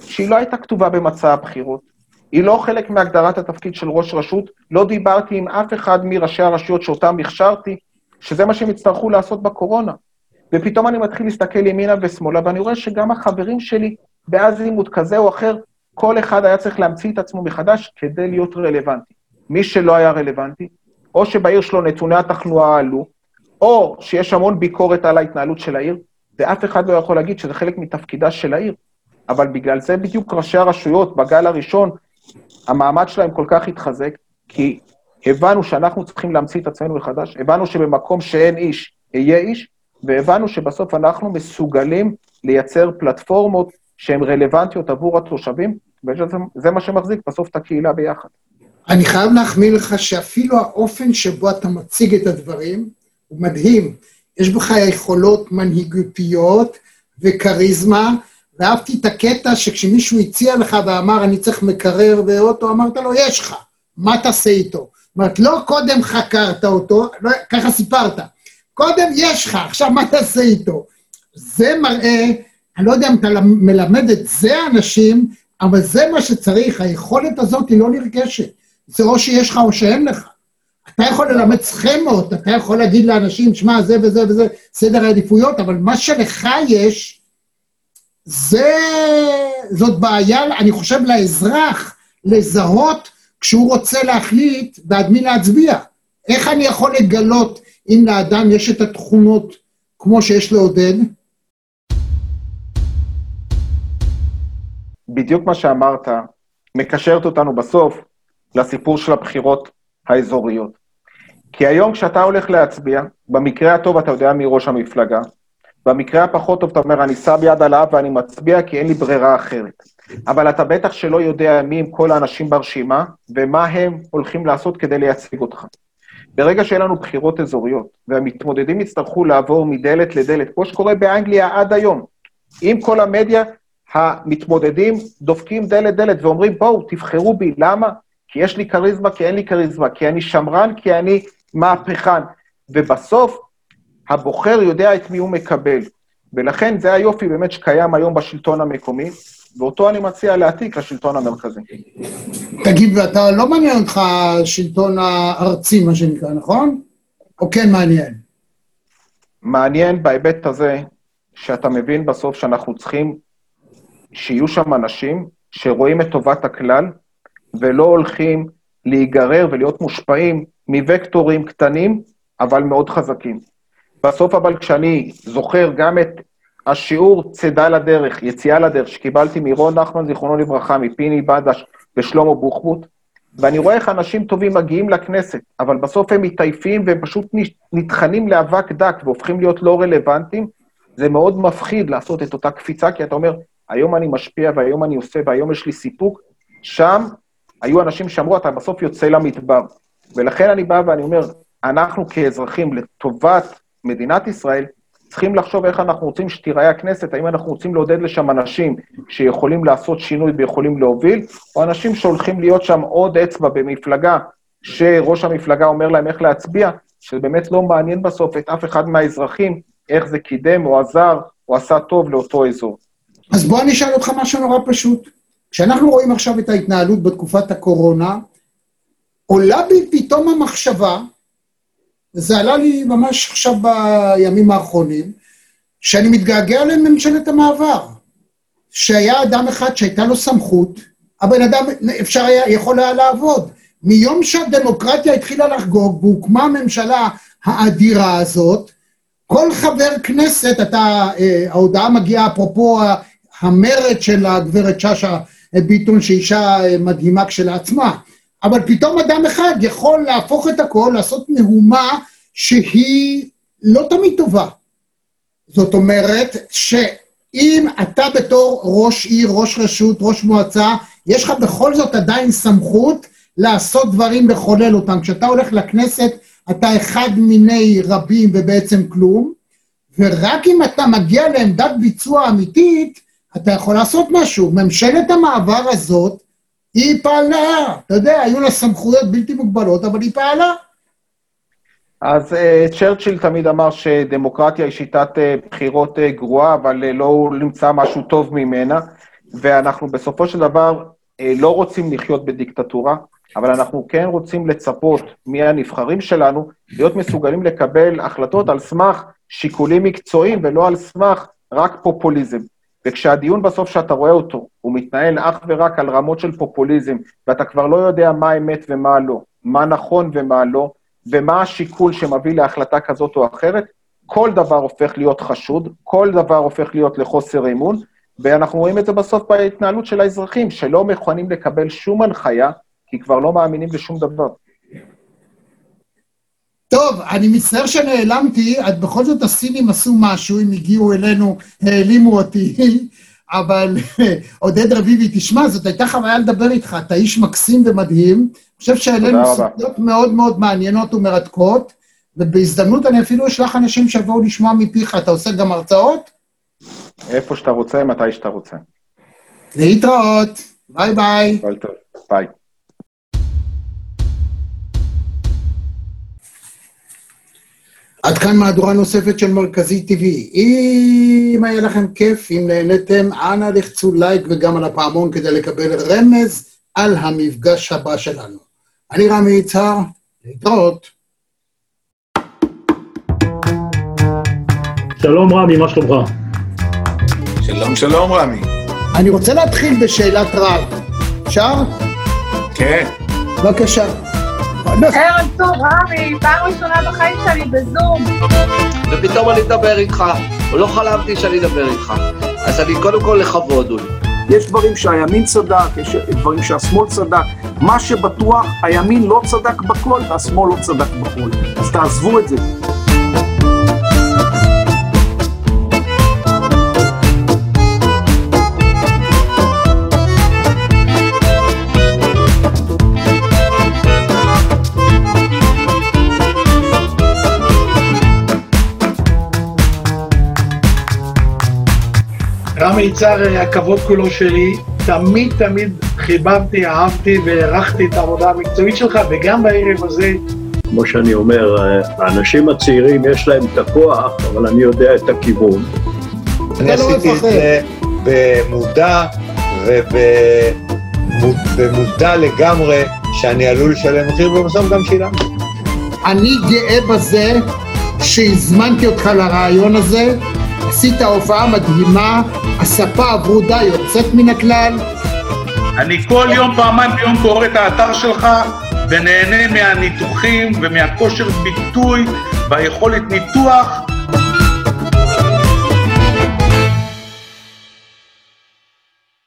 שהיא לא הייתה כתובה במצע הבחירות. היא לא חלק מהגדרת התפקיד של ראש רשות, לא דיברתי עם אף אחד מראשי הרשויות שאותם הכשרתי, שזה מה שהם יצטרכו לעשות בקורונה. ופתאום אני מתחיל להסתכל ימינה ושמאלה, ואני רואה שגם החברים שלי באזימות כזה או אחר, כל אחד היה צריך להמציא את עצמו מחדש כדי להיות רלוונטי. מי שלא היה רלוונטי, או שבעיר שלו נתוני התחלואה עלו, או שיש המון ביקורת על ההתנהלות של העיר, ואף אחד לא יכול להגיד שזה חלק מתפקידה של העיר. אבל בגלל זה בדיוק ראשי הרשויות בגל הראשון, המעמד שלהם כל כך התחזק, כי הבנו שאנחנו צריכים להמציא את עצמנו מחדש, הבנו שבמקום שאין איש, יהיה איש, והבנו שבסוף אנחנו מסוגלים לייצר פלטפורמות שהן רלוונטיות עבור התושבים, וזה מה שמחזיק בסוף את הקהילה ביחד. אני חייב להחמיא לך שאפילו האופן שבו אתה מציג את הדברים הוא מדהים. יש בך יכולות מנהיגותיות וכריזמה, ואהבתי את הקטע שכשמישהו הציע לך ואמר, אני צריך מקרר באוטו, אמרת לו, יש לך, מה תעשה איתו? אומרת, לא קודם חקרת אותו, לא, ככה סיפרת, קודם יש לך, עכשיו מה תעשה איתו? זה מראה, אני לא יודע אם אתה מלמד את זה אנשים, אבל זה מה שצריך, היכולת הזאת היא לא נרכשת. זה או שיש לך או שאין לך. אתה יכול ללמד סכמות, אתה יכול להגיד לאנשים, שמע, זה וזה וזה, סדר העדיפויות, אבל מה שלך יש, זה, זאת בעיה, אני חושב, לאזרח, לזהות כשהוא רוצה להחליט בעד מי להצביע. איך אני יכול לגלות אם לאדם יש את התכונות כמו שיש לעודד? בדיוק מה שאמרת, מקשרת אותנו בסוף לסיפור של הבחירות האזוריות. כי היום כשאתה הולך להצביע, במקרה הטוב אתה יודע מי ראש המפלגה, במקרה הפחות טוב אתה אומר, אני שם יד על האב ואני מצביע כי אין לי ברירה אחרת. אבל אתה בטח שלא יודע מי הם כל האנשים ברשימה, ומה הם הולכים לעשות כדי לייצג אותך. ברגע שיהיה לנו בחירות אזוריות, והמתמודדים יצטרכו לעבור מדלת לדלת, כמו שקורה באנגליה עד היום, עם כל המדיה, המתמודדים דופקים דלת דלת ואומרים, בואו, תבחרו בי, למה? כי יש לי כריזמה, כי אין לי כריזמה, כי אני שמרן, כי אני מהפכן. ובסוף, הבוחר יודע את מי הוא מקבל. ולכן זה היופי באמת שקיים היום בשלטון המקומי, ואותו אני מציע להעתיק לשלטון המרכזי. תגיד, ואתה לא מעניין אותך השלטון הארצי, מה שנקרא, נכון? או כן מעניין? מעניין בהיבט הזה, שאתה מבין בסוף שאנחנו צריכים שיהיו שם אנשים שרואים את טובת הכלל, ולא הולכים להיגרר ולהיות מושפעים מוקטורים קטנים, אבל מאוד חזקים. בסוף אבל כשאני זוכר גם את השיעור צידה לדרך, יציאה לדרך, שקיבלתי מרון נחמן, זיכרונו לברכה, מפיני בדש ושלמה בוחבוט, ואני רואה איך אנשים טובים מגיעים לכנסת, אבל בסוף הם מתעייפים והם פשוט נטחנים לאבק דק והופכים להיות לא רלוונטיים, זה מאוד מפחיד לעשות את אותה קפיצה, כי אתה אומר, היום אני משפיע והיום אני עושה והיום יש לי סיפוק, שם היו אנשים שאמרו, אתה בסוף יוצא למדבר. ולכן אני בא ואני אומר, אנחנו כאזרחים, לטובת מדינת ישראל, צריכים לחשוב איך אנחנו רוצים שתיראה הכנסת, האם אנחנו רוצים לעודד לשם אנשים שיכולים לעשות שינוי ויכולים להוביל, או אנשים שהולכים להיות שם עוד אצבע במפלגה, שראש המפלגה אומר להם איך להצביע, שבאמת לא מעניין בסוף את אף אחד מהאזרחים איך זה קידם או עזר או עשה טוב לאותו אזור. אז בוא אני אשאל אותך משהו נורא פשוט. כשאנחנו רואים עכשיו את ההתנהלות בתקופת הקורונה, עולה בי פתאום המחשבה, וזה עלה לי ממש עכשיו בימים האחרונים, שאני מתגעגע לממשלת המעבר. שהיה אדם אחד שהייתה לו סמכות, הבן אדם אפשר היה, יכול היה לעבוד. מיום שהדמוקרטיה התחילה לחגוג והוקמה הממשלה האדירה הזאת, כל חבר כנסת, אתה, אה, ההודעה מגיעה אפרופו המרד של הגברת שאשא ביטון, שאישה אה, מדהימה כשלעצמה, אבל פתאום אדם אחד יכול להפוך את הכל, לעשות מהומה שהיא לא תמיד טובה. זאת אומרת שאם אתה בתור ראש עיר, ראש רשות, ראש מועצה, יש לך בכל זאת עדיין סמכות לעשות דברים, לחולל אותם. כשאתה הולך לכנסת, אתה אחד מיני רבים ובעצם כלום, ורק אם אתה מגיע לעמדת ביצוע אמיתית, אתה יכול לעשות משהו. ממשלת המעבר הזאת, היא פעלה, אתה יודע, היו לה סמכויות בלתי מוגבלות, אבל היא פעלה. אז uh, צ'רצ'יל תמיד אמר שדמוקרטיה היא שיטת uh, בחירות uh, גרועה, אבל uh, לא נמצא משהו טוב ממנה, ואנחנו בסופו של דבר uh, לא רוצים לחיות בדיקטטורה, אבל אנחנו כן רוצים לצפות מהנבחרים שלנו להיות מסוגלים לקבל החלטות על סמך שיקולים מקצועיים ולא על סמך רק פופוליזם. וכשהדיון בסוף שאתה רואה אותו, הוא מתנהל אך ורק על רמות של פופוליזם, ואתה כבר לא יודע מה אמת ומה לא, מה נכון ומה לא, ומה השיקול שמביא להחלטה כזאת או אחרת, כל דבר הופך להיות חשוד, כל דבר הופך להיות לחוסר אמון, ואנחנו רואים את זה בסוף בהתנהלות של האזרחים, שלא מוכנים לקבל שום הנחיה, כי כבר לא מאמינים בשום דבר. טוב, אני מצטער שנעלמתי, את בכל זאת הסינים עשו משהו, הם הגיעו אלינו, הלימו אותי, (laughs) אבל (laughs) עודד רביבי, תשמע, זאת הייתה חוויה לדבר איתך, אתה איש מקסים ומדהים, אני חושב שהעלינו סוגיות מאוד מאוד מעניינות ומרתקות, ובהזדמנות אני אפילו אשלח אנשים שיבואו לשמוע מפיך, אתה עושה גם הרצאות? איפה שאתה רוצה, מתי שאתה רוצה. להתראות, ביי ביי. ביי. עד כאן מהדורה נוספת של מרכזי TV. אם היה לכם כיף, אם נהניתם, אנא לחצו לייק וגם על הפעמון כדי לקבל רמז על המפגש הבא שלנו. אני רמי יצהר, להתראות. שלום רמי, מה שלומך? שלום, שלום רמי. אני רוצה להתחיל בשאלת רב. אפשר? כן. בבקשה. ערב טוב, רמי, פעם ראשונה בחיים שלי בזום. ופתאום אני מדבר איתך, לא חלמתי שאני אדבר איתך. אז אני קודם כל לכבוד, אולי. יש דברים שהימין צדק, יש דברים שהשמאל צדק. מה שבטוח, הימין לא צדק בכל והשמאל לא צדק בכל. אז תעזבו את זה. רמי יצהר, הכבוד כולו שלי. תמיד תמיד חיבבתי, אהבתי והערכתי את העבודה המקצועית שלך, וגם בערב הזה, כמו שאני אומר, האנשים הצעירים יש להם את הכוח, אבל אני יודע את הכיוון. אני לא עשיתי את. זה במודע ובמודע לגמרי שאני עלול לשלם מחיר, ובסוף גם שילמתי. אני גאה בזה שהזמנתי אותך לרעיון הזה, עשית הופעה מדהימה, הספה הברודה יוצאת מן הכלל, אני כל יום, פעמיים ביום קורא את האתר שלך ונהנה מהניתוחים ומהכושר ביטוי והיכולת ניתוח